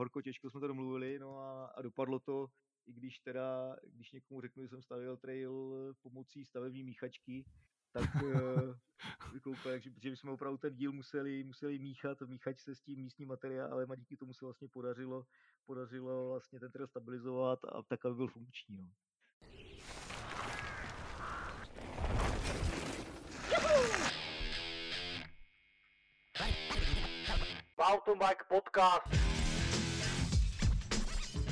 horko těžko jsme to domluvili, no a, a dopadlo to, i když teda, když někomu řeknu, že jsem stavil trail pomocí stavební míchačky, tak jako úplně, že, že jsme opravdu ten díl museli, museli míchat, míchat se s tím místním materiálem a díky tomu se vlastně podařilo, podařilo vlastně ten trail stabilizovat a tak, aby byl funkční. No. Mountain Bike Podcast.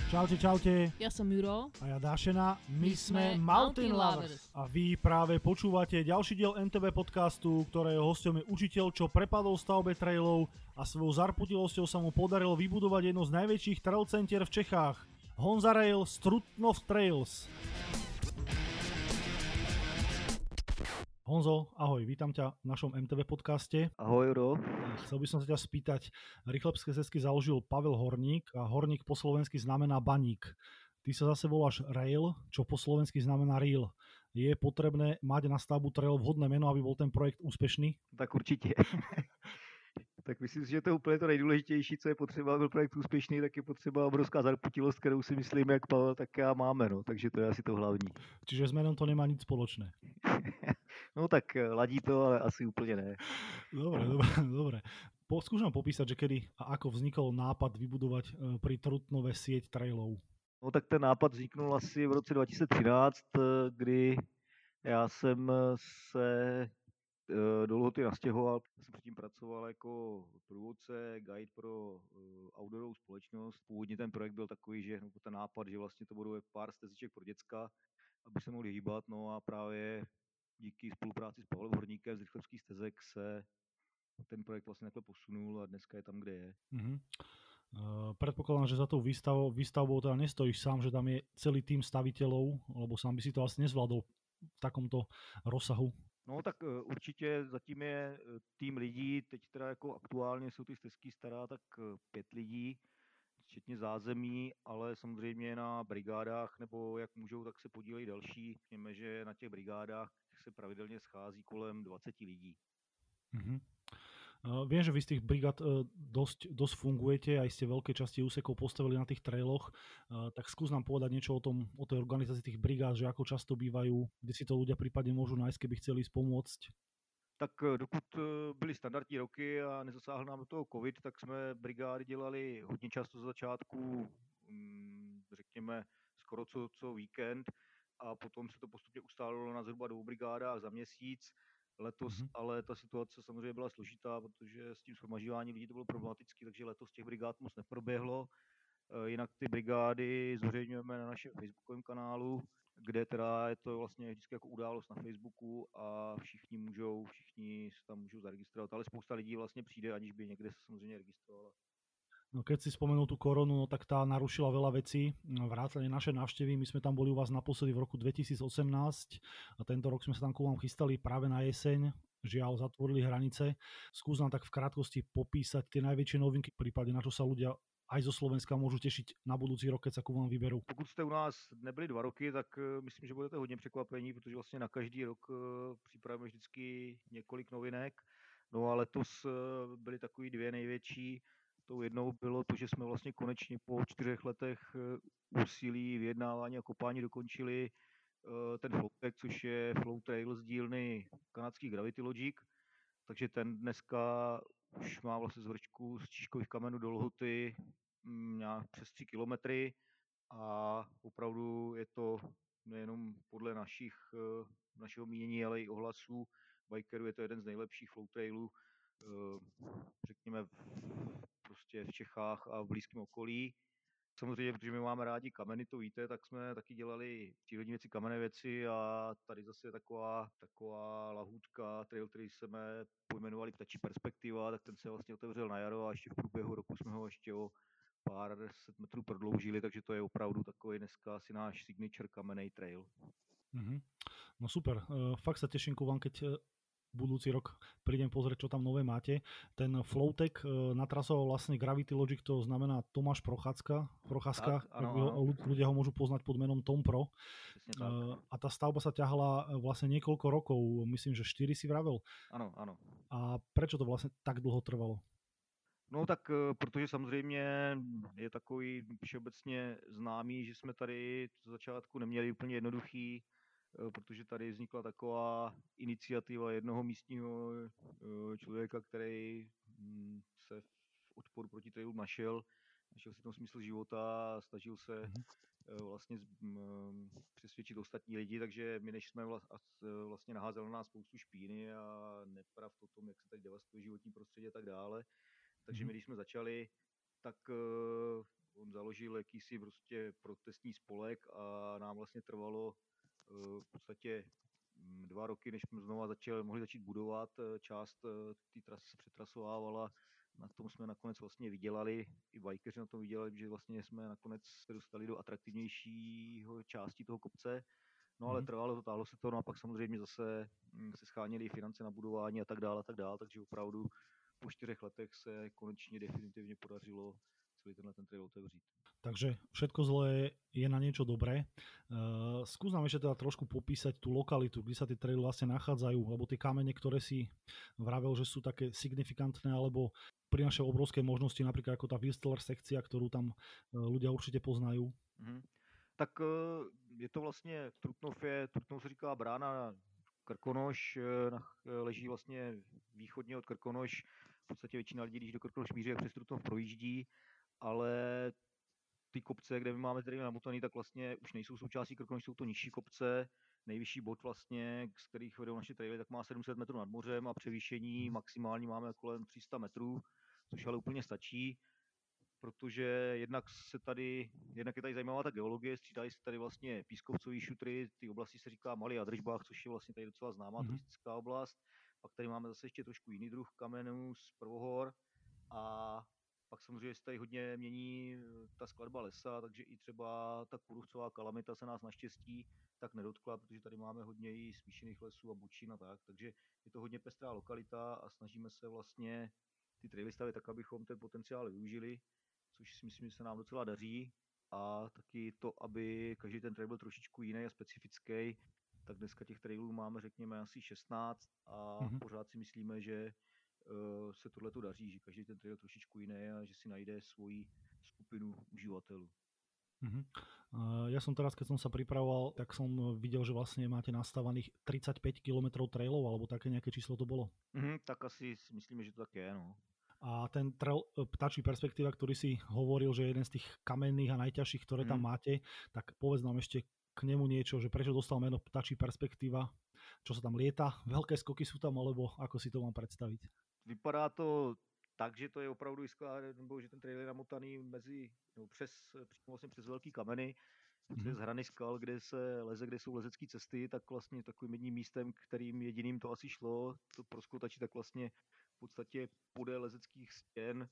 Čaute, čaute. Ja som Juro. A ja Dášena. My, My sme Mountain Mountain Lovers. A vy práve počúvate ďalší diel NTV podcastu, ktorého hostom je učiteľ, čo prepadol v stavbe trailov a svojou zarputilosťou sa mu podarilo vybudovať jedno z najväčších trail centier v Čechách. Honza Rail Strutnov Trails. Honzo, ahoj, vítam ťa v našom MTV podcaste. Ahoj, Juro. Chcel by som sa ťa spýtať, rýchlebské cesty založil Pavel Horník a Horník po slovensky znamená baník. Ty sa zase voláš Rail, čo po slovensky znamená Rail. Je potrebné mať na stavbu trail vhodné meno, aby bol ten projekt úspešný? Tak určitě. tak myslím si, že to je úplně to nejdůležitější, co je potřeba, aby byl projekt úspěšný, tak je potřeba obrovská zarputilost, kterou si myslím, jak Pavel, tak já máme, no. takže to je asi to hlavní. Čiže s menom to nemá nic spoločné. no tak eh, ladí to, ale asi úplně ne. Dobre, dobre, dobre. Po, skúš nám popísať, že kedy a ako vznikol nápad vybudovať e, pri Trutnove sieť trailov. No tak ten nápad vzniknul asi v roce 2013, eh, kdy já jsem se eh, do Lhoty nastěhoval. Já jsem předtím pracoval jako průvodce, guide pro eh, outdoorovou společnost. Původně ten projekt byl takový, že nebo ten nápad, že vlastně to budou pár stezíček pro děcka, aby se mohli hýbat. No a právě díky spolupráci s Pavlem Horníkem z Rychlebských stezek se ten projekt vlastně takhle posunul a dneska je tam, kde je. Uh-huh. Uh, predpokladám, že za tou výstavou, výstavbou teda nestojíš sám, že tam je celý tým staviteľov, lebo sám by si to asi nezvládol v takomto rozsahu. No tak eh, určitě zatím je eh, tým lidí, teď teda jako aktuálně jsou ty stezky stará tak eh, pět lidí, včetně zázemí, ale samozřejmě na brigádách, nebo jak můžou, tak se podílejí další. Řekněme, že na těch brigádách se pravidelně schází kolem 20 lidí. Uh-huh. Uh, viem, že vy z tých brigád dosť, dosť fungujete, aj ste veľké časti úsekov postavili na tých trailoch, uh, tak skús nám povedať niečo o, tom, o tej organizácii tých brigád, že ako často bývajú, kde si to ľudia prípadne môžu nájsť, keby chceli ísť. Tak eh, dokud eh, byly standardní roky a nezasáhl nám do toho covid, tak jsme brigády dělali hodně často z začátku, mm, řekněme, skoro co, co víkend a potom se to postupně ustálilo na zhruba dvou brigádách za měsíc. Letos Mhm. mm-hmm. ale ta situace samozřejmě byla složitá, protože s tím shromažďováním lidí to bylo problematické, takže letos těch brigád moc neproběhlo. Eh, Jinak ty brigády zveřejňujeme na našem facebookovém kanálu, kde teda je to vlastně vždycky jako událost na Facebooku a všichni můžou, všichni se tam můžou zaregistrovat, ale spousta lidí vlastně přijde, aniž by někde se samozřejmě registrovala. No, keď si spomenul tú koronu, no, tak tá narušila veľa vecí, no, vrátane naše návštevy. My sme tam boli u vás naposledy v roku 2018 a tento rok sme sa tam ku vám chystali práve na jeseň. Žiaľ, zatvorili hranice. Skús nám tak v krátkosti popísať tie najväčšie novinky, prípade na čo sa ľudia aj zo Slovenska môžu tešiť na budúci rok, keď sa ku vám vyberú. Pokud jste u nás nebyli dva roky, tak eh, myslím, že budete hodně překvapení, protože vlastně na každý rok eh, připravujeme vždycky několik novinek. No a letos eh, byly takový dvě největší. Tou jednou bylo to, že jsme vlastně konečně po čtyřech letech úsilí, vyjednávání a kopání dokončili ten Flowtek, což je Flow Trail z dílny kanadských Gravity Logic. Takže ten dneska už má vlastně z vrčku z Číškových kamenů do Lhuty mm, nějak přes 3 kilometry a opravdu je to nejenom podle našich, eh, našeho mínění, ale i ohlasů bikerů, je to jeden z nejlepších flow trailů, eh, řekněme, prostě v Čechách a v blízkém okolí. Samozřejmě, protože my máme rádi kameny, to víte, tak jsme taky dělali přírodní věci, kamenné věci a tady zase je taková, taková lahůdka, trail, který jsme pojmenovali Ptačí perspektiva, tak ten se vlastně otevřel na jaro a ještě v průběhu roku jsme ho ještě o pár set metrů prodloužili, takže to je opravdu takový dneska asi náš signature kamenný trail. Mhm. No super, uh, fakt sa teším ku vám, keď uh, budúci rok prídem pozrieť, čo tam nové máte. Ten Flowtek uh, natrasoval vlastne Gravity Logic, to znamená Tomáš Procházka, Procházka, Tak, ho- áno. ľud- ľudia ho môžu poznať pod menom Tom Pro. A tá stavba sa ťahala vlastne niekoľko rokov, myslím, že 4 si vravel. Ano, ano. A prečo to vlastne tak dlho trvalo? No tak eh, protože samozřejmě je takový všeobecně známý, že jsme tady z začátku neměli úplně jednoduchý, eh, protože tady vznikla taková iniciativa jednoho místního eh, člověka, který mm, se v odporu proti trailu našel, našel si ten smysl života a snažil se mm-hmm. vlastně přesvědčit ostatní lidi, takže my než jsme vlastně naházeli na nás spoustu špíny a neprav o tom, jak se tady devastuje životní prostředí a tak dále, takže my, mhm. když jsme začali, tak uh, on založil jakýsi prostě protestní spolek a nám vlastně trvalo uh, v podstatě mm, dva roky, než jsme znova začali, mohli začít budovat. Eh, část té trasy se přetrasovávala, na tom jsme nakonec vlastně vydělali, i bajkeři na tom vydělali, že vlastně jsme nakonec se dostali do atraktivnějšího části toho kopce. No ale mm. trvalo to, táhlo se to, no a pak samozřejmě zase mm, se scháněly finance na budování a tak dále, a tak dále, takže opravdu po čtyřech letech se konečně definitivně podařilo celý tenhle ten trail otevřít. Takže všetko zlé je na niečo dobré. Uh, skús nám ešte teda trošku popísať tú lokalitu, kde sa tie traily vlastne nachádzajú, lebo tie kamene, ktoré si vravel, že sú také signifikantné, alebo prinášajú obrovské možnosti, napríklad ako tá Whistler sekcia, ktorú tam uh, ľudia určite poznajú. Mm-hmm. Tak uh, je to vlastně, Trutnov je, Trutnov se říká brána Krkonoš, leží vlastně východně od Krkonoš, v podstatě většina lidí, když do Krkonoš míří, přes Trutnov projíždí, ale ty kopce, kde my máme tady namotaný, tak vlastně už nejsou součástí Krkonoš, jsou to nižší kopce, nejvyšší bod vlastně, z kterých vedou naše traily, tak má 700 metrů nad mořem a převýšení mhm. maximální máme kolem 300 metrů, což ale úplně stačí, protože jednak se tady, jednak je tady zajímavá ta geologie, střídají se tady vlastně pískovcový šutry, ty oblasti se říká Malý Adržbach, což je vlastně tady docela známá mm-hmm. turistická oblast, pak tady máme zase ještě trošku jiný druh kamenů z prvohor a pak samozřejmě se tady hodně mění eh, ta skladba lesa, takže i třeba ta kurucová kalamita se nás naštěstí tak nedotkla, protože tady máme hodně i smíšených lesů a bučin a tak, takže je to hodně pestrá lokalita a snažíme se vlastně ty traily stavit tak, abychom ten potenciál využili, což si myslím, že se nám docela daří. A taky to, aby každý ten trail byl trošičku jiný a specifický, tak dneska těch trailů máme řekněme asi 16 a mm-hmm. pořád si myslíme, že uh, se tohle to daří, že každý ten trail je trošičku jiný a že si najde svoji skupinu uživatelů. Uh-huh. Uh, ja som teraz, keď som sa pripravoval, tak som videl, že vlastne máte nastavených 35 km trailov, alebo také nejaké číslo to bolo? Uh-huh, tak asi si myslíme, že to tak je, no. A ten trail, e, ptačí perspektíva, ktorý si hovoril, že je jeden z tých kamenných a najťažších, ktoré uh-huh. tam máte, tak povedz nám ešte k nemu niečo, že prečo dostal meno ptačí perspektíva, čo sa tam lieta, veľké skoky sú tam, alebo ako si to mám predstaviť? Vypadá to tak, že to je opravdu sklád, nebo že ten trail je namotaný mezi, no přes, přímo vlastně přes velký kameny, mm-hmm. přes hrany skal, kde se leze, kde jsou lezecké cesty, tak vlastně takovým jedním místem, kterým jediným to asi šlo, to proskotačí, tak vlastně v podstatě podél lezeckých stěn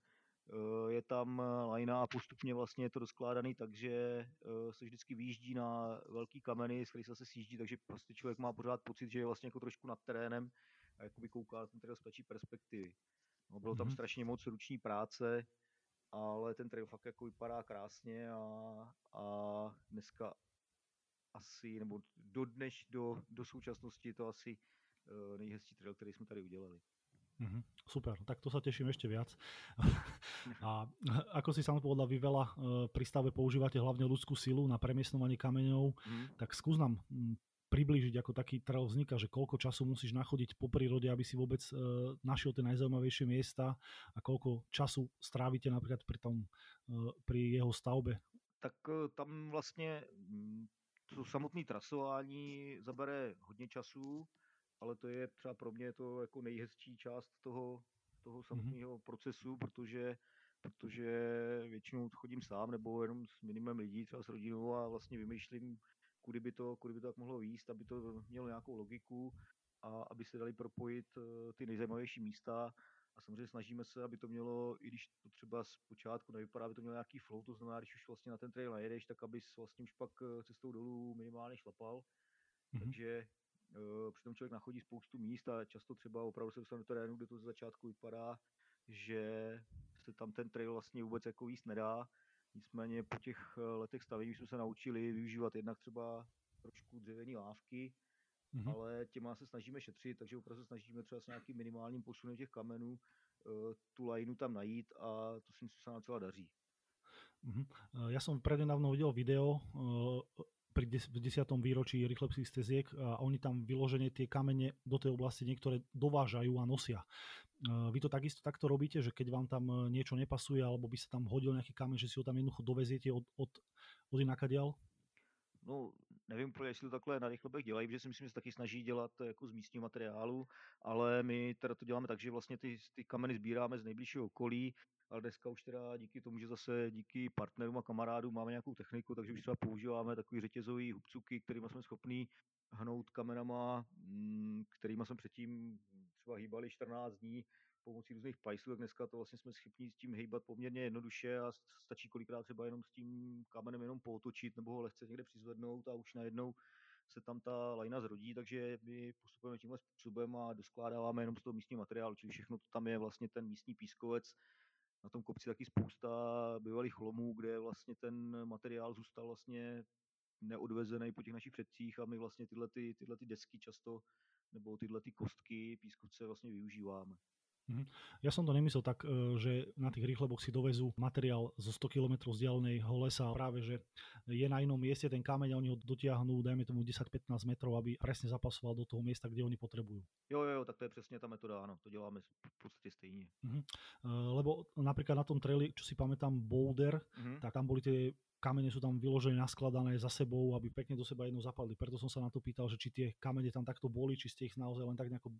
je tam lajna a postupně vlastně je to doskládaný takže eh, se vždycky vyjíždí na velký kameny, z kterých se sjíždí, takže prostě člověk má pořád pocit, že je vlastně jako trošku nad terénem a jakoby kouká na ten trail z perspektivy. No, bylo tam mm-hmm. strašně moc ruční práce, ale ten trail fakt jako vypadá krásně a, a dneska asi, nebo do dneš, do, do současnosti je to asi nejhezčí trail, který jsme tady udělali. Mm-hmm. Super, tak to sa teším ešte viac. A ako si sám povedal, vy veľa e, pri stave používate hlavne ľudskú silu na premiestnovanie kameňov, mm. tak skús nám priblížiť, ako taký trail vzniká, že koľko času musíš nachodiť po prírode, aby si vôbec e, našiel tie najzaujímavejšie miesta a koľko času strávite napríklad pri, tom, e, pri jeho stavbe. Tak tam vlastně to samotné trasování zabere hodně času, ale to je třeba pro mě to jako nejhezčí část toho, toho mhm. samotného mm-hmm. procesu, protože protože většinou chodím sám nebo jenom s minimem lidí, třeba s rodinou a vlastně vymýšlím, kudy by to, kudy by to tak mohlo výst, aby to mělo nějakou logiku a aby se dali propojit eh, ty nejzajímavější místa a samozřejmě snažíme se, aby to mělo, i když to třeba z počátku nevypadá, aby to mělo nějaký flow, to znamená, když už vlastně na ten trail najedeš, tak abys vlastně už pak eh, cestou dolů minimálně šlapal. Mm-hmm. Takže Eh, přitom člověk nachodí spoustu míst a často třeba opravdu se dostane do terénu, kde to ze začátku vypadá, že se tam ten trail vlastně vůbec jako jíst nedá. Nicméně po těch eh, letech stavění jsme se naučili využívat jednak třeba trošku dřevěné lávky, mm-hmm. ale těma se snažíme šetřit, takže opravdu se snažíme třeba s nějakým minimálním posunem těch kamenů tu lajnu tam najít a to si myslím, že sa nám celá daří. Uh-huh. Ja som prednedávno videl video pri v 10. výročí rýchlejších steziek a oni tam vyloženie tie kamene do tej oblasti niektoré dovážajú a nosia. Vy to takisto takto robíte, že keď vám tam e, niečo nepasuje alebo by sa tam hodil nejaký kameň, že si ho tam jednoducho doveziete od, od, od inakadiaľ? No, nevím úplně, jestli to takhle na rychlebech dělají, protože si myslím, že se taky snaží dělat jako z místního materiálu, ale my teda to děláme tak, že vlastně ty, ty kameny sbíráme z nejbližšího okolí, ale dneska už teda díky tomu, že zase díky partnerům a kamarádům máme nějakou techniku, takže už třeba používáme takový řetězový hubcuky, kterými jsme schopní hnout kamenama, mm, kterými jsme předtím třeba hýbali 14 dní pomocí různých pajslů, dneska to vlastně jsme schopni s tím hejbat poměrně jednoduše a stačí kolikrát třeba jenom s tím kamenem jenom pootočit nebo ho lehce někde přizvednout a už najednou se tam ta lajna zrodí, takže my postupujeme tímhle způsobem a doskládáváme jenom z toho místního materiálu, čili všechno to tam je vlastně ten místní pískovec, na tom kopci taky spousta bývalých lomů, kde vlastně ten materiál zůstal vlastně neodvezený po těch našich předcích a my vlastně tyhle, ty, tyhle ty desky často nebo tyhle ty kostky pískovce vlastně využíváme. Mhm. Ja som to nemyslel tak, e, že na tých rýchleboch si dovezú materiál zo 100 km vzdialeného lesa práve, že je na inom mieste ten kameň a oni ho dotiahnú, dajme tomu 10-15 metrov, aby presne zapasoval do toho miesta, kde oni potrebujú. Jo, jo, tak to je přesně ta metoda, áno, to děláme v podstate stejne. Uh-huh. Lebo napríklad na tom traili, čo si pamätám, Boulder, uh-huh. tak tam boli tie kamene sú tam vyložené, naskladané za sebou, aby pekne do seba jedno zapadli. Preto som sa na to pýtal, že či tie kamene tam takto boli, či ste ich naozaj len tak nejako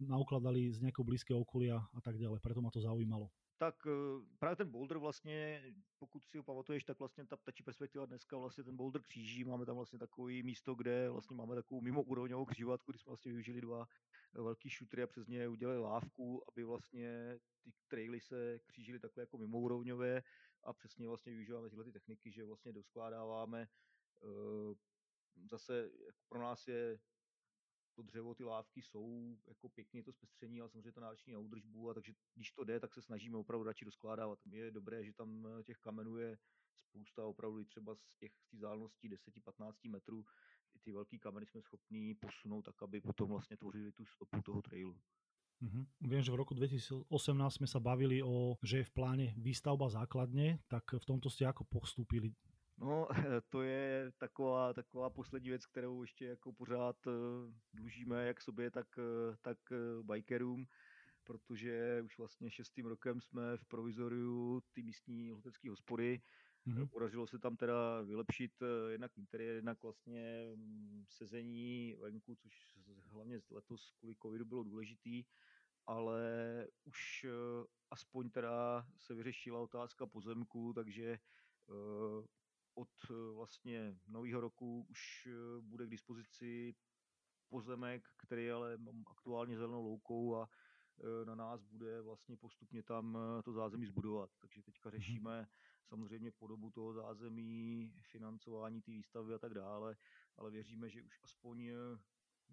naukladali z nejakého blízkeho okolia a tak ďalej. Preto ma to zaujímalo. Tak eh, právě ten boulder vlastně, pokud si ho pamatuješ, tak vlastně ta ptačí perspektiva dneska vlastně ten boulder kříží, máme tam vlastně takový místo, kde vlastně máme takovou mimo úrovňovou křižovatku, kdy jsme vlastně využili dva velký šutry a přes ně udělali lávku, aby vlastně ty traily se křížily takhle jako mimo úrovňové a přesně vlastně využíváme tyhle ty techniky, že vlastně doskládáváme eh, zase pro nás je to dřevo, ty lávky jsou jako pěkně to zpestření, ale samozřejmě to náročný na údržbu, a takže když to jde, tak se snažíme opravdu radši doskládávat. Je dobré, že tam eh, těch kamenů je spousta, opravdu třeba z těch z vzdáleností 10-15 metrů, ty velký kameny jsme schopní posunout tak, aby potom vlastně tvořili tu stopu toho trailu. Uh-huh. Viem, že v roku 2018 sme sa bavili o, že je v pláne výstavba základne, tak v tomto ste ako postúpili? No, to je taková, taková poslední věc, kterou ještě jako pořád uh, dlužíme jak sobě, tak, uh, tak uh, bikerům, protože už vlastně šestým rokem jsme v provizoriu ty místní hotelské hospody. Mm-hmm. Podařilo se tam teda vylepšit jednak interiér, jednak vlastně mm, sezení venku, což hlavně letos kvůli covidu bylo důležitý, ale už aspoň teda se vyřešila otázka pozemku, takže od eh, vlastně nového roku už eh, bude k dispozici pozemek, který je ale aktuálně zelenou loukou a eh, na nás bude vlastně postupně tam to zázemí zbudovat. Takže teďka mhm. řešíme samozřejmě podobu toho zázemí, financování té výstavy a tak dále, ale věříme, že už aspoň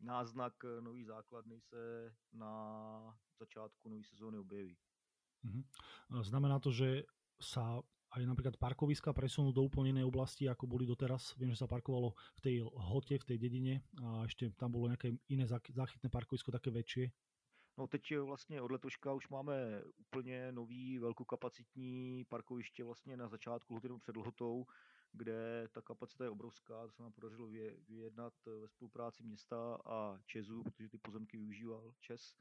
náznak nový základny se na začátku nové sezóny objeví. Mhm. Znamená to, že sa aj napríklad parkoviska presunú do úplne inej oblasti, ako boli doteraz. Viem, že sa parkovalo v tej hote, v tej dedine a ešte tam bolo nejaké iné záchytné parkovisko, také väčšie. No teď vlastně od letoška už máme úplně nový velkokapacitní parkoviště vlastně na začátku lhuty před lhotou, kde ta kapacita je obrovská, to se nám podařilo vyjednat ve spolupráci města a Česu, protože ty pozemky využíval Čes,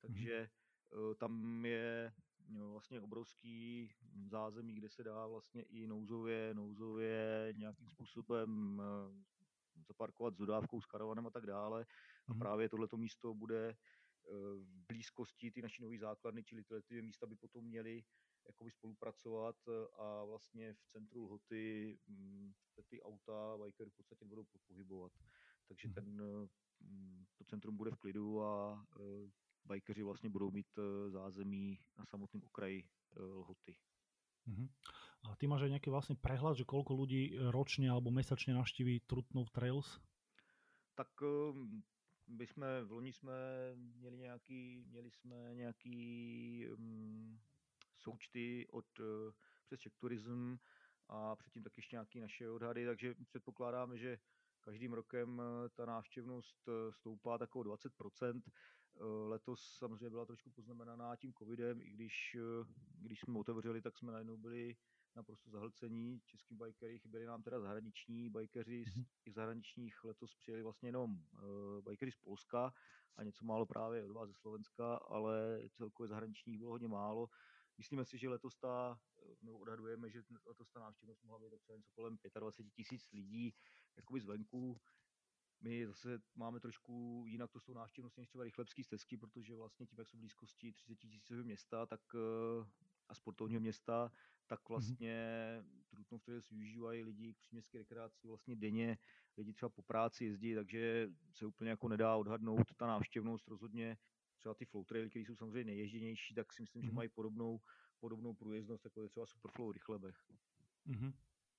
takže mm-hmm. tam je No, vlastně obrovský zázemí, kde se dá vlastně i nouzově, nouzově nějakým způsobem eh, zaparkovat s dodávkou, s karavanem a tak dále. A mm. právě tohleto místo bude eh, v blízkosti ty naší nové základny, čili tyhle ty místa by potom měly jakoby spolupracovat eh, a vlastně v centru lhoty mm, ty auta bikerů v podstatě budou pohybovat. Takže mm. ten, mm, to centrum bude v klidu a bajkeři vlastně budou mít eh, zázemí na samotném okraji eh, lhoty. Uh-huh. A ty máš aj nejaký vlastne prehľad, že koľko ľudí ročne alebo mesačne navštíví Trutnov Trails? Tak my jsme, v loni jsme měli nějaký, měli jsme nějaký um, součty od uh, přes Czech Tourism a předtím taky ještě nějaké naše odhady, takže předpokládáme, že každým rokem ta návštěvnost stoupá tak o 20%. Letos samozřejmě byla trošku poznamenaná tím covidem, i když, když jsme otevřeli, tak jsme najednou byli naprosto zahlcení. Český bikery chyběli nám teda zahraniční bikeři z mhm. těch zahraničních letos přijeli vlastně jenom uh, bikeři z Polska a něco málo právě od vás ze Slovenska, ale celkově zahraničních bylo hodně málo. Myslíme si, že letos ta, nebo odhadujeme, že letos ta návštěvnost mohla být třeba něco kolem 25 tisíc lidí jakoby zvenku. My zase máme trošku jinak to s tou návštěvností než třeba rychlebský stezky, protože vlastně tím, jak jsou blízkosti 30 tisícového města tak, eh, a sportovního města, tak mhm. vlastně mm-hmm. Trutnov Trails využívají lidi k příměstské rekreaci vlastně denně, lidi třeba po práci jezdí, takže se úplně jako nedá odhadnout ta návštěvnost rozhodně. Třeba ty flow traily, které jsou samozřejmě nejježděnější, tak si myslím, mm-hmm. že mhm. mají podobnou, podobnou průjezdnost, jako je třeba Superflow Rychlebech. Mm-hmm.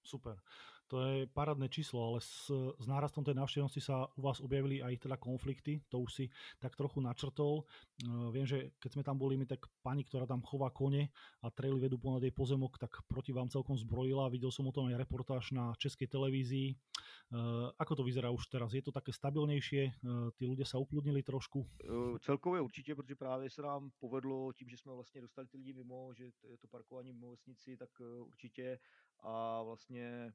Super. To je parádne číslo, ale s, s nárastom tej návštevnosti sa u vás objavili aj teda konflikty, to už si tak trochu načrtol. Uh, viem, že keď sme tam boli my, tak pani, ktorá tam chová kone a traily vedú ponad jej pozemok, tak proti vám celkom zbrojila. Videl som o tom aj reportáž na českej televízii. Uh, ako to vyzerá už teraz? Je to také stabilnější? Uh, ty ľudia sa ukludnili trošku? Uh, celkově určitě, protože právě se nám povedlo tím, že jsme vlastně dostali ty lidi mimo, že to je to parkování mimo vesnici, tak určitě a vlastně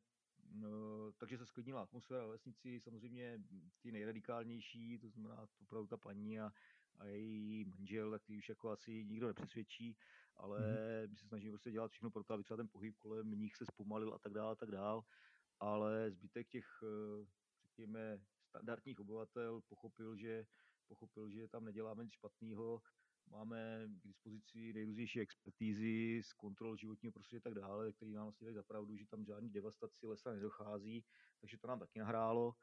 No, takže se sklidnila atmosféra ve vesnici, samozřejmě ty nejradikálnější, to znamená opravdu ta paní a, a její manžel, tak ty už jako asi nikdo nepřesvědčí, ale mm. my se snažíme prostě dělat všechno pro to, aby třeba ten pohyb kolem nich se zpomalil a tak dále, a tak dále. Ale zbytek těch, eh, řekněme, standardních obyvatel pochopil, že pochopil, že tam neděláme nic špatného, máme k dispozici nejrůznější expertízy z kontrol životního prostředí a tak dále, který nám vlastně dají zapravdu, že tam žádný devastaci lesa nedochází, takže to nám taky nahrálo.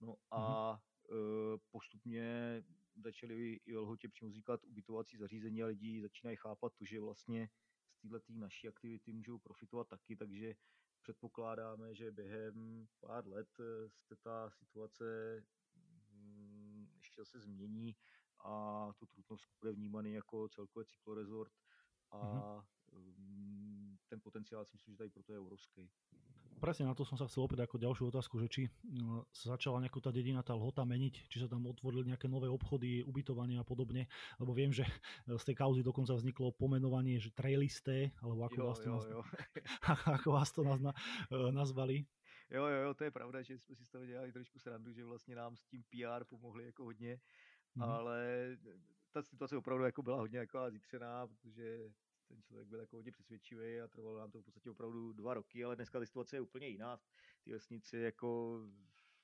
No a mm-hmm. postupně začaly i ve lhotě přímo vznikat ubytovací zařízení a lidi začínají chápat to, že vlastně z této naší aktivity můžou profitovat taky, takže předpokládáme, že během pár let se ta situace mm, ještě se změní a to Trutnovsko bude vnímaný jako celkově cyklorezort a mm-hmm. ten potenciál si myslím, že tady proto je obrovský. Presne na to som sa chcel opýtať ako ďalšiu otázku, že či no, sa začala nejaká tá dedina, tá lhota meniť, či sa tam otvorili nejaké nové obchody, ubytovanie a podobne, lebo viem, že z tej kauzy dokonca vzniklo pomenovanie, že trailisté, alebo ako, jo, vás, to jo, nazna... jo. ako vás to nazna... E, nazvali. Jo, jo, jo, to je pravda, že jsme si z toho dělali trošku srandu, že vlastně nám s tím PR pomohli jako hodně, mm. ale ta situace opravdu jako byla hodně jako zítřená, protože ten člověk byl jako hodně přesvědčivý a trvalo nám to v podstatě opravdu dva roky, ale dneska ta situace je úplně jiná. Ty vesnici jako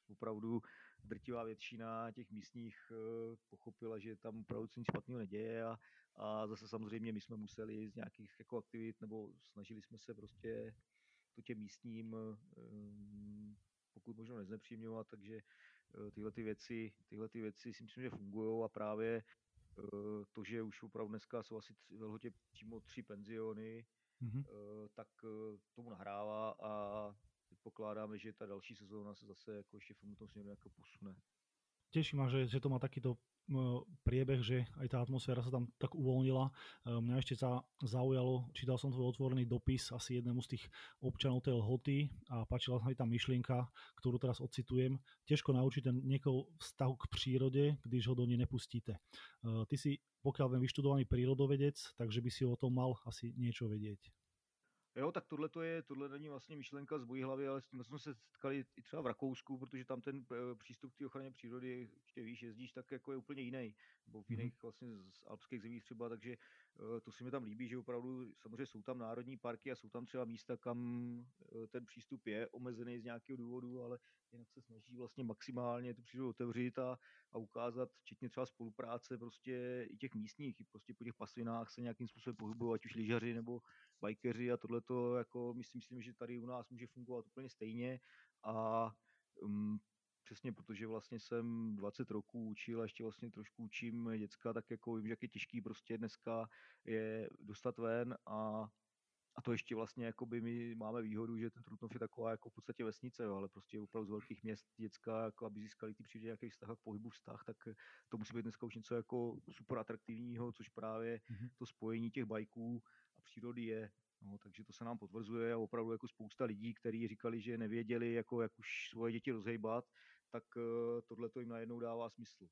opravdu drtivá většina těch místních uh, pochopila, že tam opravdu nic špatného neděje a, a zase samozřejmě my jsme museli z nějakých jako aktivit nebo snažili jsme se prostě to těm místním um, pokud možno neznepříjemňovat, takže tyhle ty věci, tyhle ty věci si myslím, že fungují a právě Eh, to, že už opravdu dneska jsou asi ve lhotě přímo tři penziony, mm-hmm. tak eh, tomu nahrává a předpokládáme, že ta další sezóna se zase jako ještě v tom směru jako posune. Teší ma, že, že to má takýto priebeh, že aj tá atmosféra sa tam tak uvoľnila. Mňa ešte sa zaujalo, čítal som tvoj otvorený dopis asi jednému z tých občanov tej lhoty a páčila sa mi tá myšlienka, ktorú teraz ocitujem. Těžko naučiť ten niekoho vztahu k prírode, když ho do nej nepustíte. Ty si, pokiaľ viem, vyštudovaný prírodovedec, takže by si o tom mal asi niečo vedieť. Jo, tak tohle to je, tohle není vlastně myšlenka z bojí hlavy, ale s tím jsme se setkali i třeba v Rakousku, protože tam ten e, přístup k té ochraně přírody, ještě víš, jezdíš, tak jako je úplně jiný, nebo v mhm. jiných vlastně z alpských zemích třeba, takže e, to si mi tam líbí, že opravdu samozřejmě jsou tam národní parky a jsou tam třeba místa, kam e, ten přístup je omezený z nějakého důvodu, ale jinak se snaží vlastně maximálně tu přírodu otevřít a, a ukázat, včetně třeba spolupráce prostě i těch místních, i prostě po těch pasvinách se nějakým způsobem pohybují, ať už lyžaři nebo bikeři a tohle to jako myslím, myslím, že tady u nás může fungovat úplně stejně a um, přesně protože vlastně jsem 20 roků učil a ještě vlastně trošku učím děcka, tak jako vím, že jak je těžký prostě dneska je dostat ven a a to ještě vlastně jako by my máme výhodu, že ten Trutnov je taková jako v podstatě vesnice, jo, ale prostě opravdu z velkých měst děcka, jako aby získali ty přijde nějaký vztah k pohybu vztah, tak to musí být dneska už něco jako super atraktivního, což právě mm-hmm. to spojení těch bajků a přírody je. No, takže to se nám potvrzuje a opravdu jako spousta lidí, kteří říkali, že nevěděli, jako, jak už svoje děti rozhejbat, tak uh, tohle to jim najednou dává smysl.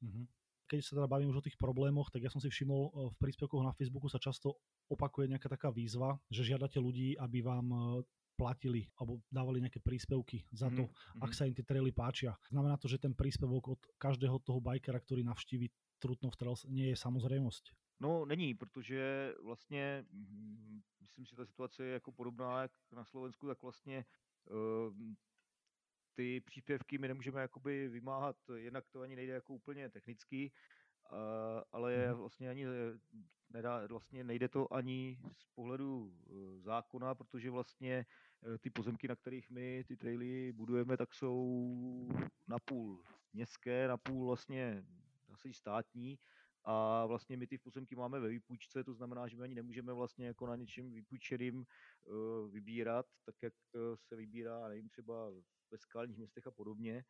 Mm-hmm. keď sa teda bavím už o tých problémoch, tak ja som si všimol v príspevkoch na Facebooku sa často opakuje nejaká taká výzva, že žiadate ľudí, aby vám platili alebo dávali nejaké príspevky za to, mm-hmm. ak sa im tie traily páčia. Znamená to, že ten príspevok od každého toho bajkera, ktorý navštíví Trutnov Trails, nie je samozřejmost? No, není, protože vlastně, mm, myslím si, že ta situace je jako podobná jak na Slovensku, tak vlastně uh, ty příspěvky my nemůžeme jakoby vymáhat, jednak to ani nejde jako úplně technicky, ale mm. vlastně ani nedá, vlastně nejde to ani z pohledu uh, zákona, protože vlastně Eh, ty pozemky, na kterých my ty traily budujeme, tak jsou napůl městské, napůl vlastně asi státní a vlastně my ty pozemky máme ve výpůjčce, to znamená, že my ani nemůžeme vlastně jako na něčem vypůjčeným uh, vybírat, tak jak uh, se vybírá, nevím, třeba ve skalních městech a podobně.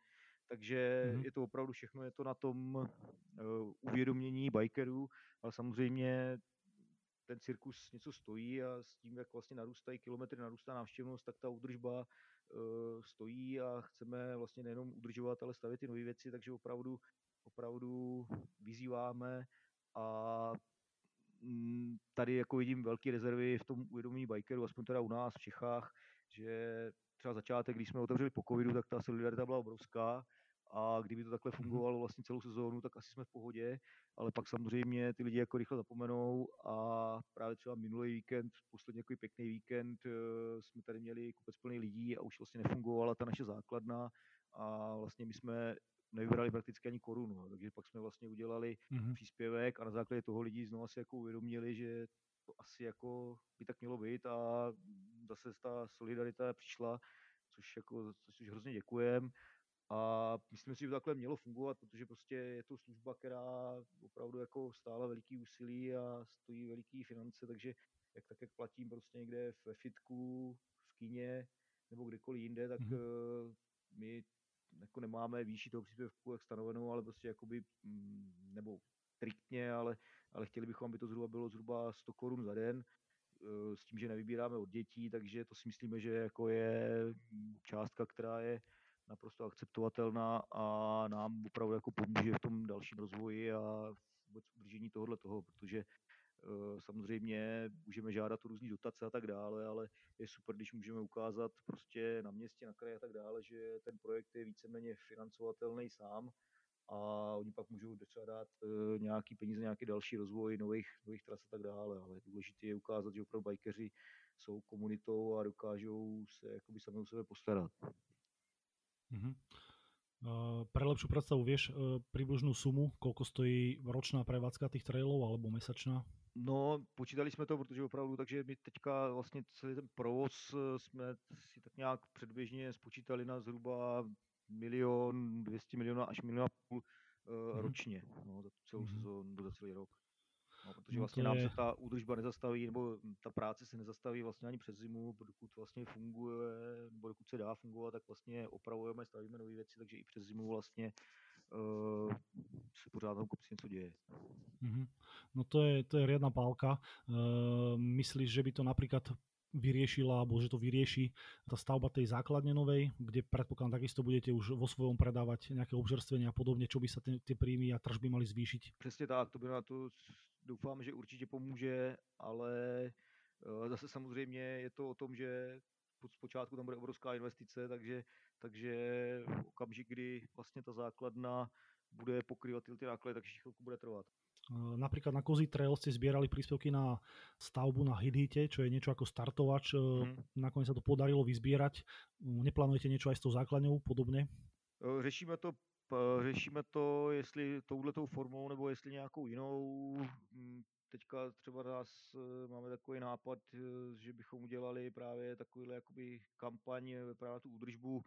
Takže mm-hmm. je to opravdu všechno, je to na tom uh, uvědomění bikerů, ale samozřejmě ten cirkus něco stojí a s tím, jak vlastně narůstají kilometry, narůstá návštěvnost, tak ta údržba uh, stojí a chceme vlastně nejenom udržovat, ale stavět ty nové věci, takže opravdu, opravdu vyzýváme a mm, tady jako vidím velké rezervy v tom uvědomí bikerů, aspoň teda u nás v Čechách, že třeba začátek, když jsme otevřeli po covidu, tak ta solidarita byla obrovská a kdyby to takhle mhm. fungovalo vlastně celou sezónu, tak asi jsme v pohodě, ale pak samozřejmě ty lidi jako rychle zapomenou a právě třeba minulý víkend, poslední jako pěkný víkend, eh, jsme tady měli kupec plný lidí a už vlastně nefungovala ta naše základna a vlastně my jsme nevybrali prakticky ani korunu, no. takže pak jsme vlastně udělali mm-hmm. příspěvek a na základě toho lidi znovu si jako uvědomili, že to asi jako by tak mělo být a zase ta solidarita přišla, což jako, což hrozně děkujem a myslím si, že to takhle mělo fungovat, protože prostě je to služba, která opravdu jako stála veliký úsilí a stojí veliký finance, takže jak tak, jak platím prostě někde ve fitku, v kíně nebo kdekoliv jinde, tak mm-hmm. my jako nemáme výši toho příspěvku jak stanovenou, ale prostě jakoby, mm, nebo striktně, ale, ale chtěli bychom, aby to zhruba bylo zhruba 100 korun za den, eh, s tím, že nevybíráme od dětí, takže to si myslíme, že jako je mm, částka, která je naprosto akceptovatelná a nám opravdu jako pomůže v tom dalším rozvoji a vůbec udržení tohohle toho, protože samozřejmě můžeme žádat o různé dotace a tak dále, ale je super, když můžeme ukázat prostě na městě, na kraji a tak dále, že ten projekt je víceméně financovatelný sám a oni pak můžou třeba dát uh, nějaký peníze, nějaký další rozvoj nových, nových tras a tak dále, ale důležité je ukázat, že opravdu bajkeři jsou komunitou a dokážou se jakoby sami o sebe postarat. Uh, pre lepšiu predstavu vieš približnú sumu, koľko stojí ročná prevádzka tých trailov alebo mesačná? No, počítali jsme to, protože opravdu, takže my teďka vlastně celý ten provoz eh, jsme si tak nějak předběžně spočítali na zhruba milion, 200 milionů až milion a půl uh, mm-hmm. ročně, no, za celou mm-hmm. sezónu, za celý rok. No, protože no vlastně nám se ta údržba nezastaví, nebo ta práce se nezastaví vlastně ani přes zimu, dokud vlastně funguje, nebo dokud se dá fungovat, tak vlastně opravujeme, stavíme nové věci, takže i přes zimu vlastně uh, se pořád tam kopci něco děje. Mm-hmm. No to je, to je riadna pálka. Uh, myslíš, že by to napríklad vyriešila, alebo že to vyrieši tá stavba tej základne novej, kde predpokladám takisto budete už vo svojom predávať nejaké obžerstvenia a podobne, čo by sa tie príjmy a tržby mali zvýšiť? Přesně tak, to by na to doufám, že určitě pomůže, ale eh, zase samozřejmě je to o tom, že zpočátku tam bude obrovská investice, takže, takže v okamžik, kdy vlastně ta základna bude pokrývat ty náklady, takže chvilku bude trvat. Eh, napríklad na Kozy Trail ste zbierali príspevky na stavbu na Hidhite, čo je niečo ako startovač. Hmm. Nakoniec sa to podarilo vyzbierať. Neplánujete niečo aj s tou základňou podobne? Řešíme to řešíme to, jestli touhletou formou nebo jestli nějakou jinou. Hm, teďka třeba nás máme takový nápad, že bychom udělali právě takovýhle jakoby kampaň právě tu údržbu,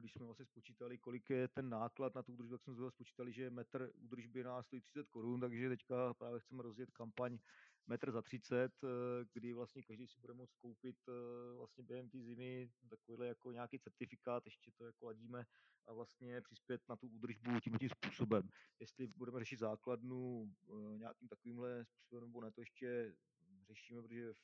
když jsme vlastně spočítali, kolik je ten náklad na tu údržbu, tak jsme zhruba spočítali, že metr údržby nás stojí 30 korun, takže teďka právě chceme rozjet kampaň metr za 30, eh, kdy vlastně každý si bude moct koupit eh, vlastně během té zimy takovýhle jako nějaký certifikát, ještě to jako ladíme a vlastně přispět na tu údržbu tím tím způsobem. Jestli budeme řešit základnu eh, nějakým takovýmhle způsobem nebo ne, to ještě řešíme, protože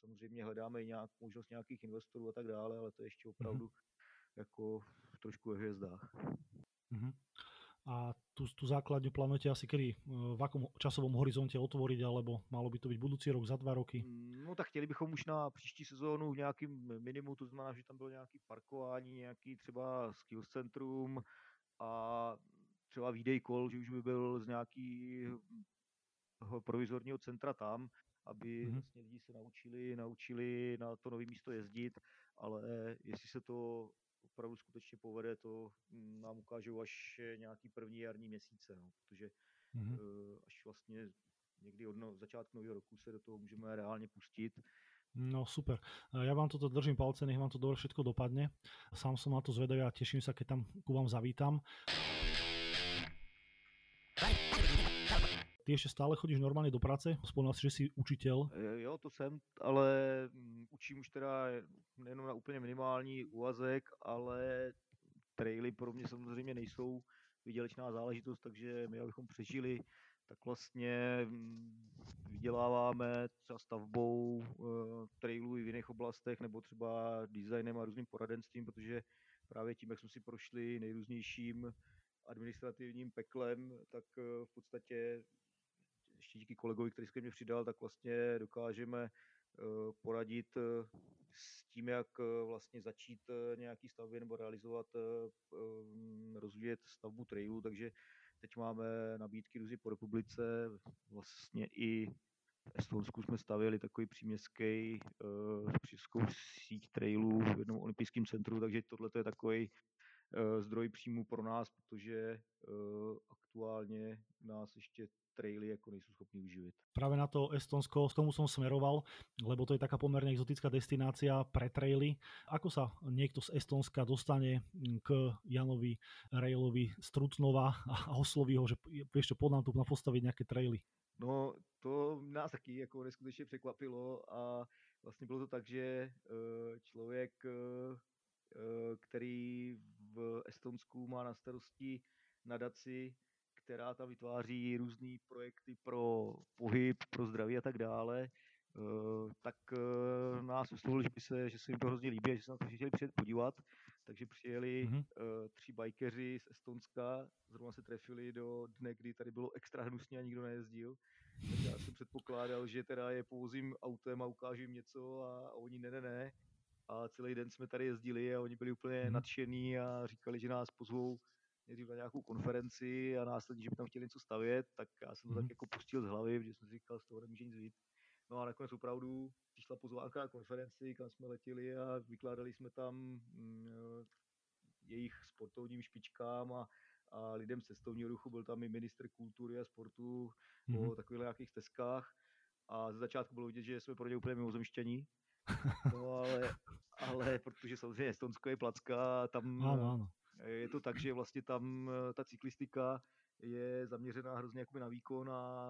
samozřejmě hledáme i nějak, možnost nějakých investorů a tak dále, ale to je ještě mhm. opravdu mm-hmm. Jako trošku ve hvězdách. Mm-hmm. A tú, tú základňu plánujete asi kedy, v akom časovom horizonte otvoriť, alebo malo by to byť budúci rok, za dva roky? No tak chtěli bychom už na příští sezónu v nějakým minimu, to znamená, že tam bylo nějaký parkování, nějaký třeba skills centrum a třeba výdej kol, že už by byl z nějakého provizorního centra tam, aby mm-hmm. vlastně lidi se naučili, naučili na to nové místo jezdit, ale jestli se to opravdu skutečně povede, to nám ukážou až nějaký první jarní měsíce, no, protože mm-hmm. až vlastně někdy od no, začátku nového roku se do toho můžeme reálně pustit. No super. Ja vám toto držím palce, nech vám to dobre všetko dopadne. Sám som na to zvedavý a teším sa, keď tam ku vám zavítam. Ty ještě stále chodíš normálně do práce? Vzpomínal si, že jsi učitel? Jo, to jsem, ale mm, učím už teda nejenom na úplně minimální úvazek, ale traily pro mě samozřejmě nejsou vydělečná záležitost, takže my, abychom přežili, tak vlastně mm, vyděláváme třeba stavbou uh, trailů i v jiných oblastech, nebo třeba designem a různým poradenstvím, protože právě tím, jak jsme si prošli nejrůznějším administrativním peklem, tak uh, v podstatě ještě díky kolegovi, který se mě přidal, tak vlastně dokážeme eh, poradit eh, s tím, jak eh, vlastně začít nějaký stavby nebo realizovat, rozvíjet stavbu trailu, takže teď máme nabídky různě po republice, vlastně i v Estonsku jsme stavěli takový příměstský uh, síť trailů v jednom olympijském centru, takže tohle je takový zdroj příjmu pro nás, protože aktuálně nás ještě traily jako nejsou schopní uživit. Práve na to Estonsko, s tomu som smeroval, lebo to je taká pomerne exotická destinácia pre traily. Ako sa niekto z Estonska dostane k Janovi Railovi z Trutnova a osloví ho, že čo, pod nám tu na postaviť nejaké traily? No, to nás taky jako neskutečně překvapilo a vlastně bylo to tak, že e, člověk, e, e, který v Estonsku má na starosti nadaci která tam vytváří různé projekty pro pohyb, pro zdraví a tak dále, eh, tak eh, nás oslovil, že, by se, že se jim to hrozně líbí a že se na to chtěli přijet podívat. Takže přijeli mm-hmm. tři bajkeři z Estonska, zrovna se trefili do dne, kdy tady bylo extra hnusně a nikdo nejezdil. Tak já jsem předpokládal, že teda je povozím autem a ukážu jim něco a, a oni ne, ne, ne. A celý den jsme tady jezdili a oni byli úplně mm-hmm. nadšení a říkali, že nás pozvou nejdřív na nějakou konferenci a následně, že by tam chtěli něco stavět, tak já jsem to tak jako pustil z hlavy, protože jsem si říkal, z toho nemůže nic víc. No a nakonec opravdu přišla pozvánka na konferenci, kam jsme letěli a vykládali jsme tam mm, jejich sportovním špičkám a, a lidem z cestovního ruchu, byl tam i minister kultury a sportu mm. o takových nějakých stezkách. A ze začátku bylo vidět, že jsme pro ně úplně mimozemštění, no ale, ale protože samozřejmě Estonsko je placka, tam ano, ano je to tak, že vlastně tam eh, ta cyklistika je zaměřená hrozně jakoby na výkon a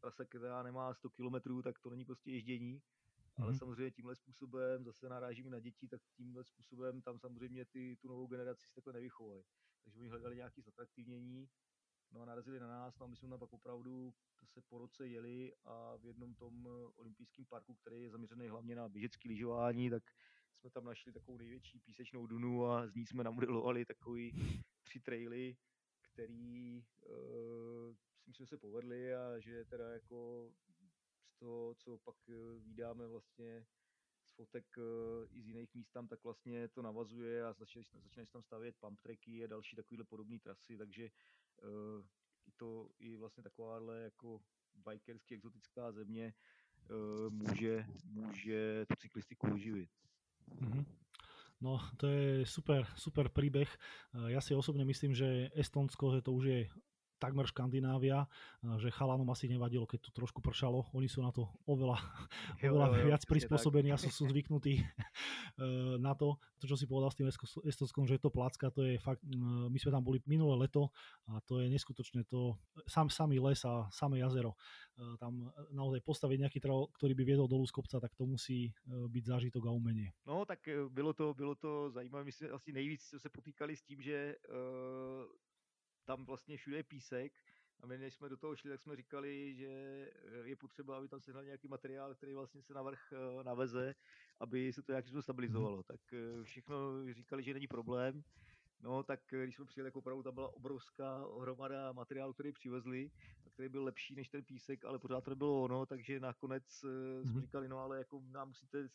trasa, která nemá 100 km, tak to není prostě ježdění. Mm-hmm. Ale mhm. samozřejmě tímhle způsobem zase narážíme na děti, tak tímhle způsobem tam samozřejmě ty, tu novou generaci si takhle nevychovají. Takže oni hledali nějaké zatraktivnění, no a narazili na nás, no a my jsme tam pak opravdu se po roce jeli a v jednom tom eh, olympijském parku, který je zaměřený hlavně na běžecké lyžování, tak jsme tam našli takovou největší písečnou dunu a z ní jsme namodelovali takový tři traily, který uh, si myslím, že se povedly a že teda jako z toho, co pak uh, vydáme vlastně z fotek uh, i z jiných míst tam, tak vlastně to navazuje a začínají, začínají tam stavět pump tracky a další takovéhle podobné trasy, takže uh, i to i vlastně takováhle jako bikersky exotická země uh, může, může tu cyklistiku uživit. Mm-hmm. No, to je super, super príbeh. Ja si osobne myslím, že Estonsko, že to už je takmer Škandinávia, že chalanom asi nevadilo, keď tu trošku pršalo. Oni sú na to oveľa, jo, oveľa jo, jo, viac prispôsobení a sú, sú zvyknutí e, na to. To, čo si povedal s tým Estonskom, že je to placka, to je fakt, my sme tam boli minulé leto a to je neskutočné. To, sam, samý les a samé jazero. E, tam naozaj postaviť nejaký trail, ktorý by viedol dolu z kopca, tak to musí být zážitok a umenie. No, tak bylo to, bylo to zajímavé. My jsme asi nejvíc se potýkali s tím, že uh, tam vlastně všude je písek a my než jsme do toho šli, tak jsme říkali, že eh, je potřeba, aby tam sehnal nějaký materiál, který vlastně se navrh eh, naveze, aby se to nějakým způsobem stabilizovalo. Tak eh, všechno říkali, že není problém. No, tak když jsme přijeli, jako opravdu tam byla obrovská hromada materiálu, který přivezli, a který byl lepší než ten písek, ale pořád to nebylo ono, takže nakonec mm-hmm. jsme říkali, no ale jako nám musíte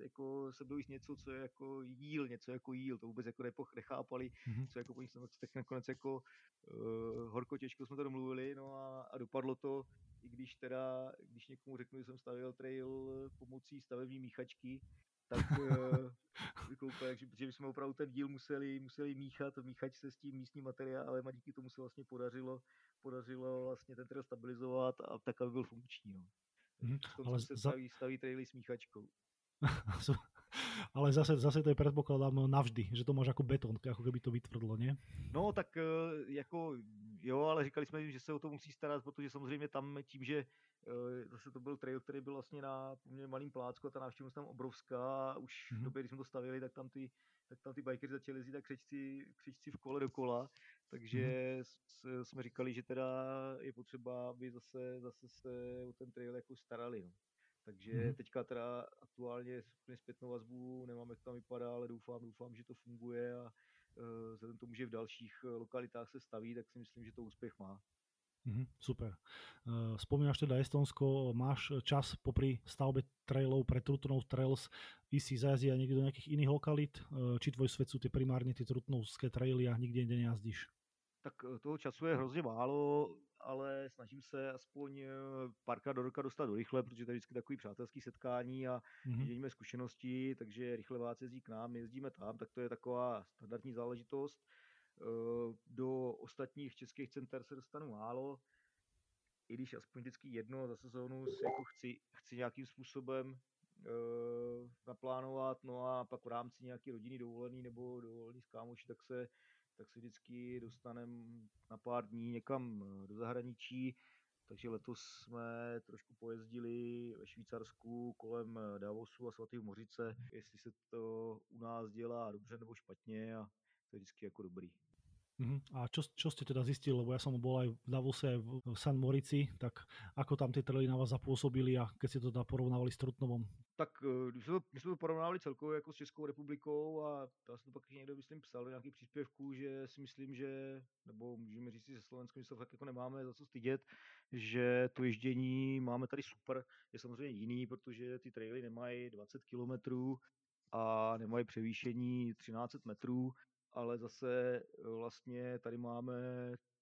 jako se dojíst něco, co je jako jíl, něco jako jíl, to vůbec jako nepoch, nechápali, mm-hmm. co jako po nich tak nakonec jako uh, horko těžko jsme to domluvili, no a, a dopadlo to, i když teda, když někomu řeknu, že jsem stavil trail pomocí stavební míchačky, tak uh, vykoupil, že, protože jsme opravdu ten díl museli, museli míchat, míchat se s tím místním materiálem a díky tomu se vlastně podařilo, podařilo vlastně ten trail stabilizovat a tak, aby byl funkční. No. Mm, ale se staví, staví traily s míchačkou. ale zase, zase to je predpokladám navždy, že to máš jako beton, jako kdyby to vytvrdlo, ne? No tak eh, jako jo, ale říkali jsme jim, že se o to musí starat, protože samozřejmě tam tím, že eh, zase to byl trail, který byl vlastně na poměrně malým plácku a ta návštěvnost tam obrovská a už mm-hmm. v mhm. době, kdy jsme to stavili, tak tam ty, tak tam ty bikery začaly jezdit tak křečci, křečci v kole dokola, takže mm-hmm. jsme říkali, že teda je potřeba, aby zase, zase se o ten trail jako starali. No. Takže mm-hmm. teďka teda aktuálně úplně zpětnou vazbu nemám, jak tam vypadá, ale doufám, doufám, že to funguje a uh, vzhledem tomu, že v dalších e, lokalitách se staví, tak si myslím, že to úspěch má. Mm, super. Uh, spomínaš teda Estonsko, máš čas popri stavbe trailov pre Trutnov Trails ísť si zajazdiť aj niekde do nejakých iných lokalit? Uh, či tvoj svet sú tie primárne tie Trutnovské traily a nikde inde nejazdíš? Tak toho času je hrozně málo ale snažím se aspoň eh, párkrát do roka dostat do rychle, protože to je vždycky takový přátelský setkání a mm-hmm. dělíme zkušenosti, takže rychle váci jezdí k nám, my jezdíme tam, tak to je taková standardní záležitost. Eh, do ostatních českých center se dostanu málo, i když aspoň vždycky jedno za sezónu si jako chci, chci nějakým způsobem uh, naplánovat, no a pak v rámci nějaký rodinný dovolený nebo dovolený s kámoši, tak se tak se vždycky dostaneme na pár dní někam eh, do zahraničí. Takže letos jsme trošku pojezdili ve Švýcarsku kolem eh, Davosu a svatého Mořice, jestli se to u nás dělá dobře nebo špatně a to je vždycky jako dobrý. Uh-huh. A čo, čo ste teda zistili, lebo ja som bol aj v Davose, aj v San Morici, tak ako tam tie trely na vás zapôsobili a keď ste to teda porovnávali s Trutnovom? Tak eh, když jsme to, my jsme to porovnávali celkově jako s Českou republikou a já jsem to pak někdo, myslím, psal do nějakých příspěvků, že si myslím, že, nebo můžeme říct si se Slovenskem, že se fakt jako nemáme za co stydět, že to ježdění máme tady super, je samozřejmě jiný, protože ty traily nemají 20 kilometrů a nemají převýšení 13 metrů, ale zase eh, vlastně tady máme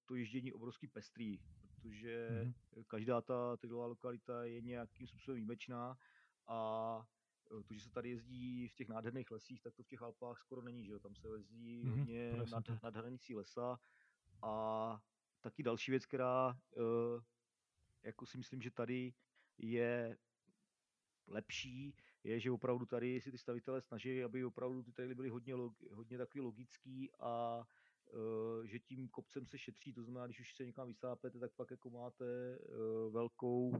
to ježdění obrovský pestrý, protože mm-hmm. každá ta trailová lokalita je nějakým způsobem výjimečná a eh, to, že se tady jezdí v těch nádherných lesích, tak to v těch Alpách skoro není, že jo? Tam se jezdí mm-hmm, hodně nad, nad hranicí lesa a taky další věc, která uh, jako si myslím, že tady je lepší, je, že opravdu tady si ty stavitelé snaží, aby opravdu ty traily byly hodně, hodně takový logický a uh, že tím kopcem se šetří, to znamená, když už se někam vysápete, tak pak jako máte uh, velkou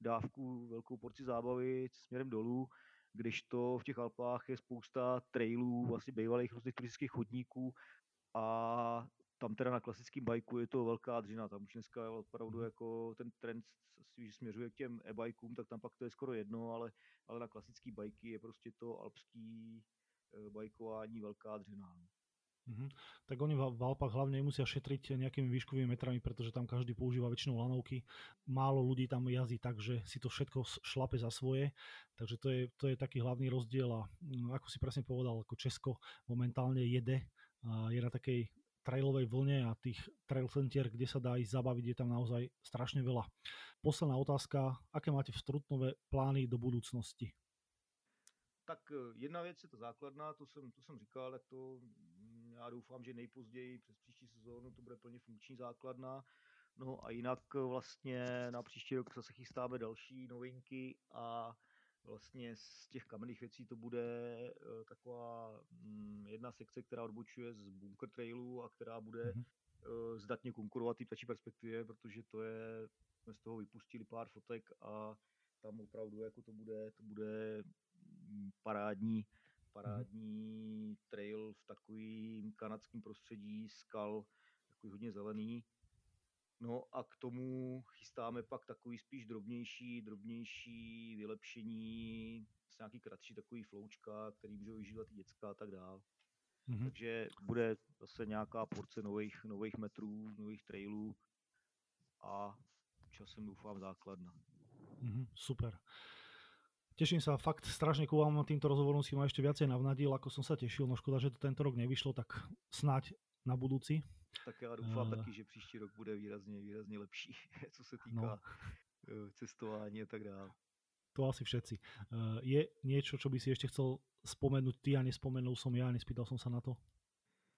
dávku, velkou porci zábavy směrem dolů, když to v těch Alpách je spousta trailů, vlastně bývalých různých turistických chodníků a tam teda na klasickém bajku je to velká dřina, tam už dneska je opravdu mhm. jako ten trend když směřuje k těm e-bajkům, tak tam pak to je skoro jedno, ale, ale na klasický bajky je prostě to alpský e, bajkování velká dřina. Mm-hmm. Tak oni v Alpách hlavne musia šetriť nejakými výškovými metrami, pretože tam každý používa väčšinou lanovky. Málo ľudí tam jazdí tak, že si to všetko šlape za svoje, takže to je, to je taký hlavný rozdiel a mm, ako si presne povedal, ako Česko momentálne jede, je na takej trailovej vlne a tých trail centier, kde sa dá ísť zabaviť, je tam naozaj strašne veľa. Posledná otázka, aké máte v plány do budúcnosti? Tak e, jedna věc je to základná, to jsem, to jsem říkal, tak to mm, já doufám, že nejpozději přes příští sezónu to bude plně funkční základna. No a jinak e, vlastně na příští rok se chystáme další novinky a vlastně z těch kamenných věcí to bude uh, taková um, jedna sekce, která odbočuje z Bunker Trailu a která bude mm-hmm. zdatně konkurovat té ptačí perspektivě, protože to je, jsme z toho vypustili pár fotek a tam opravdu jako to bude, to bude mm, parádní, parádní mm-hmm. trail v takovým kanadském prostředí, skal, takový hodně zelený, No a k tomu chystáme pak takový spíš drobnější, drobnější vylepšení, nějaký kratší takový floučka, který můžou využívat i děcka a tak dále. Mm-hmm. Takže bude zase nějaká porce nových, nových metrů, nových trailů a časem doufám základna. Mm-hmm, super. Teším sa, fakt strašne ku vám týmto rozhovorom si ma ešte viacej navnadil, ako som sa tešil, no škoda, že to tento rok nevyšlo, tak snáď na budúci. Tak já doufám uh, taky, že příští rok bude výrazně, výrazně lepší, co se týká no. Eh, cestování a tak dále. To asi všetci. Uh, je niečo, čo by si ešte chcel spomenúť ty a nespomenul som ja, nespýtal som sa na to?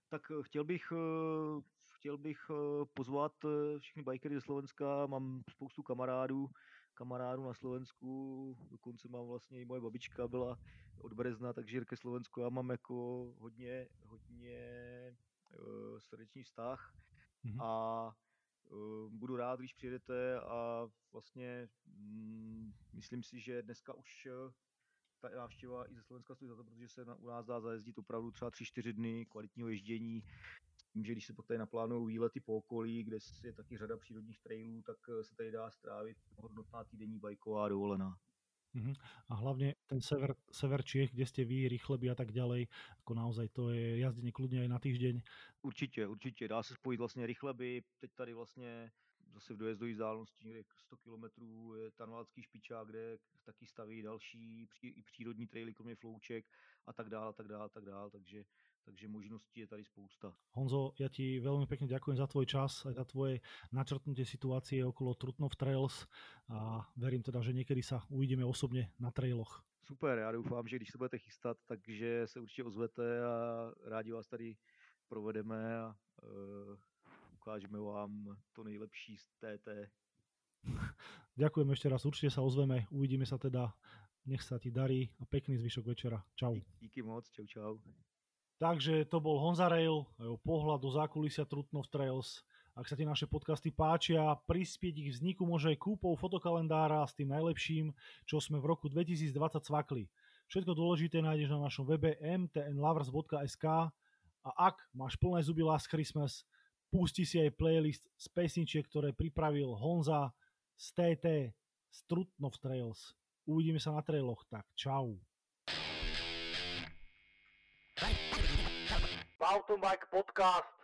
Tak chtěl bych, chtěl bych pozvat všechny bikery ze Slovenska, mám spoustu kamarádů, kamarádů na Slovensku, dokonce mám vlastně i moje babička byla od Brezna, takže ke Slovensku já mám jako hodně, hodně uh, srdeční vztah mm-hmm. a uh, budu rád, když přijedete a vlastně mm, myslím si, že dneska už eh, ta návštěva i ze Slovenska stojí za to, protože se na, u nás dá zajezdit opravdu třeba 3-4 dny kvalitního ježdění, tím, že když se pak tady naplánují výlety po okolí, kde je taky řada přírodních trailů, tak eh, se tady dá strávit hodnotná týdenní bajková dovolená. Uh-huh. A hlavne ten sever, sever Čiech, kde ste vy, Rychleby a tak ďalej, ako naozaj to je jazdenie kľudne aj na týždeň. Určitě, určitě. Dá se spojit vlastně Rychleby, teď tady vlastně zase v dojezdové vzdálenosti někde 100 km je Tanvaldský špičák, kde taky staví další i přírodní traily, kromě flouček a tak dále, a tak dále, a tak dále, takže takže možností je tady spousta. Honzo, ja ti veľmi pekne ďakujem za tvoj čas aj za tvoje načrtnutie situácie okolo Trutnov Trails a verím teda, že niekedy sa uvidíme osobne na trailoch. Super, já doufám, že když se budete chystat, takže se určitě ozvete a rádi vás tady provedeme a uh, ukážeme vám to nejlepší z TT. Ďakujem ešte raz, určite sa ozveme, uvidíme sa teda, nech sa ti darí a pekný zvyšok večera. Čau. Díky moc, čau čau. Takže to bol Honza Rail, jeho pohľad do zákulisia Trutnov Trails. Ak sa ti naše podcasty páčia, prispieť ich vzniku môže aj kúpou fotokalendára s tým najlepším, čo sme v roku 2020 cvakli. Všetko dôležité nájdeš na našom webe mtnlovers.sk a ak máš plné zuby Last Christmas, pusti si aj playlist z pesničiek, ktoré pripravil Honza z TT, z Trutnov Trails. Uvidíme sa na trailoch, tak čau. Mountain Bike Podcast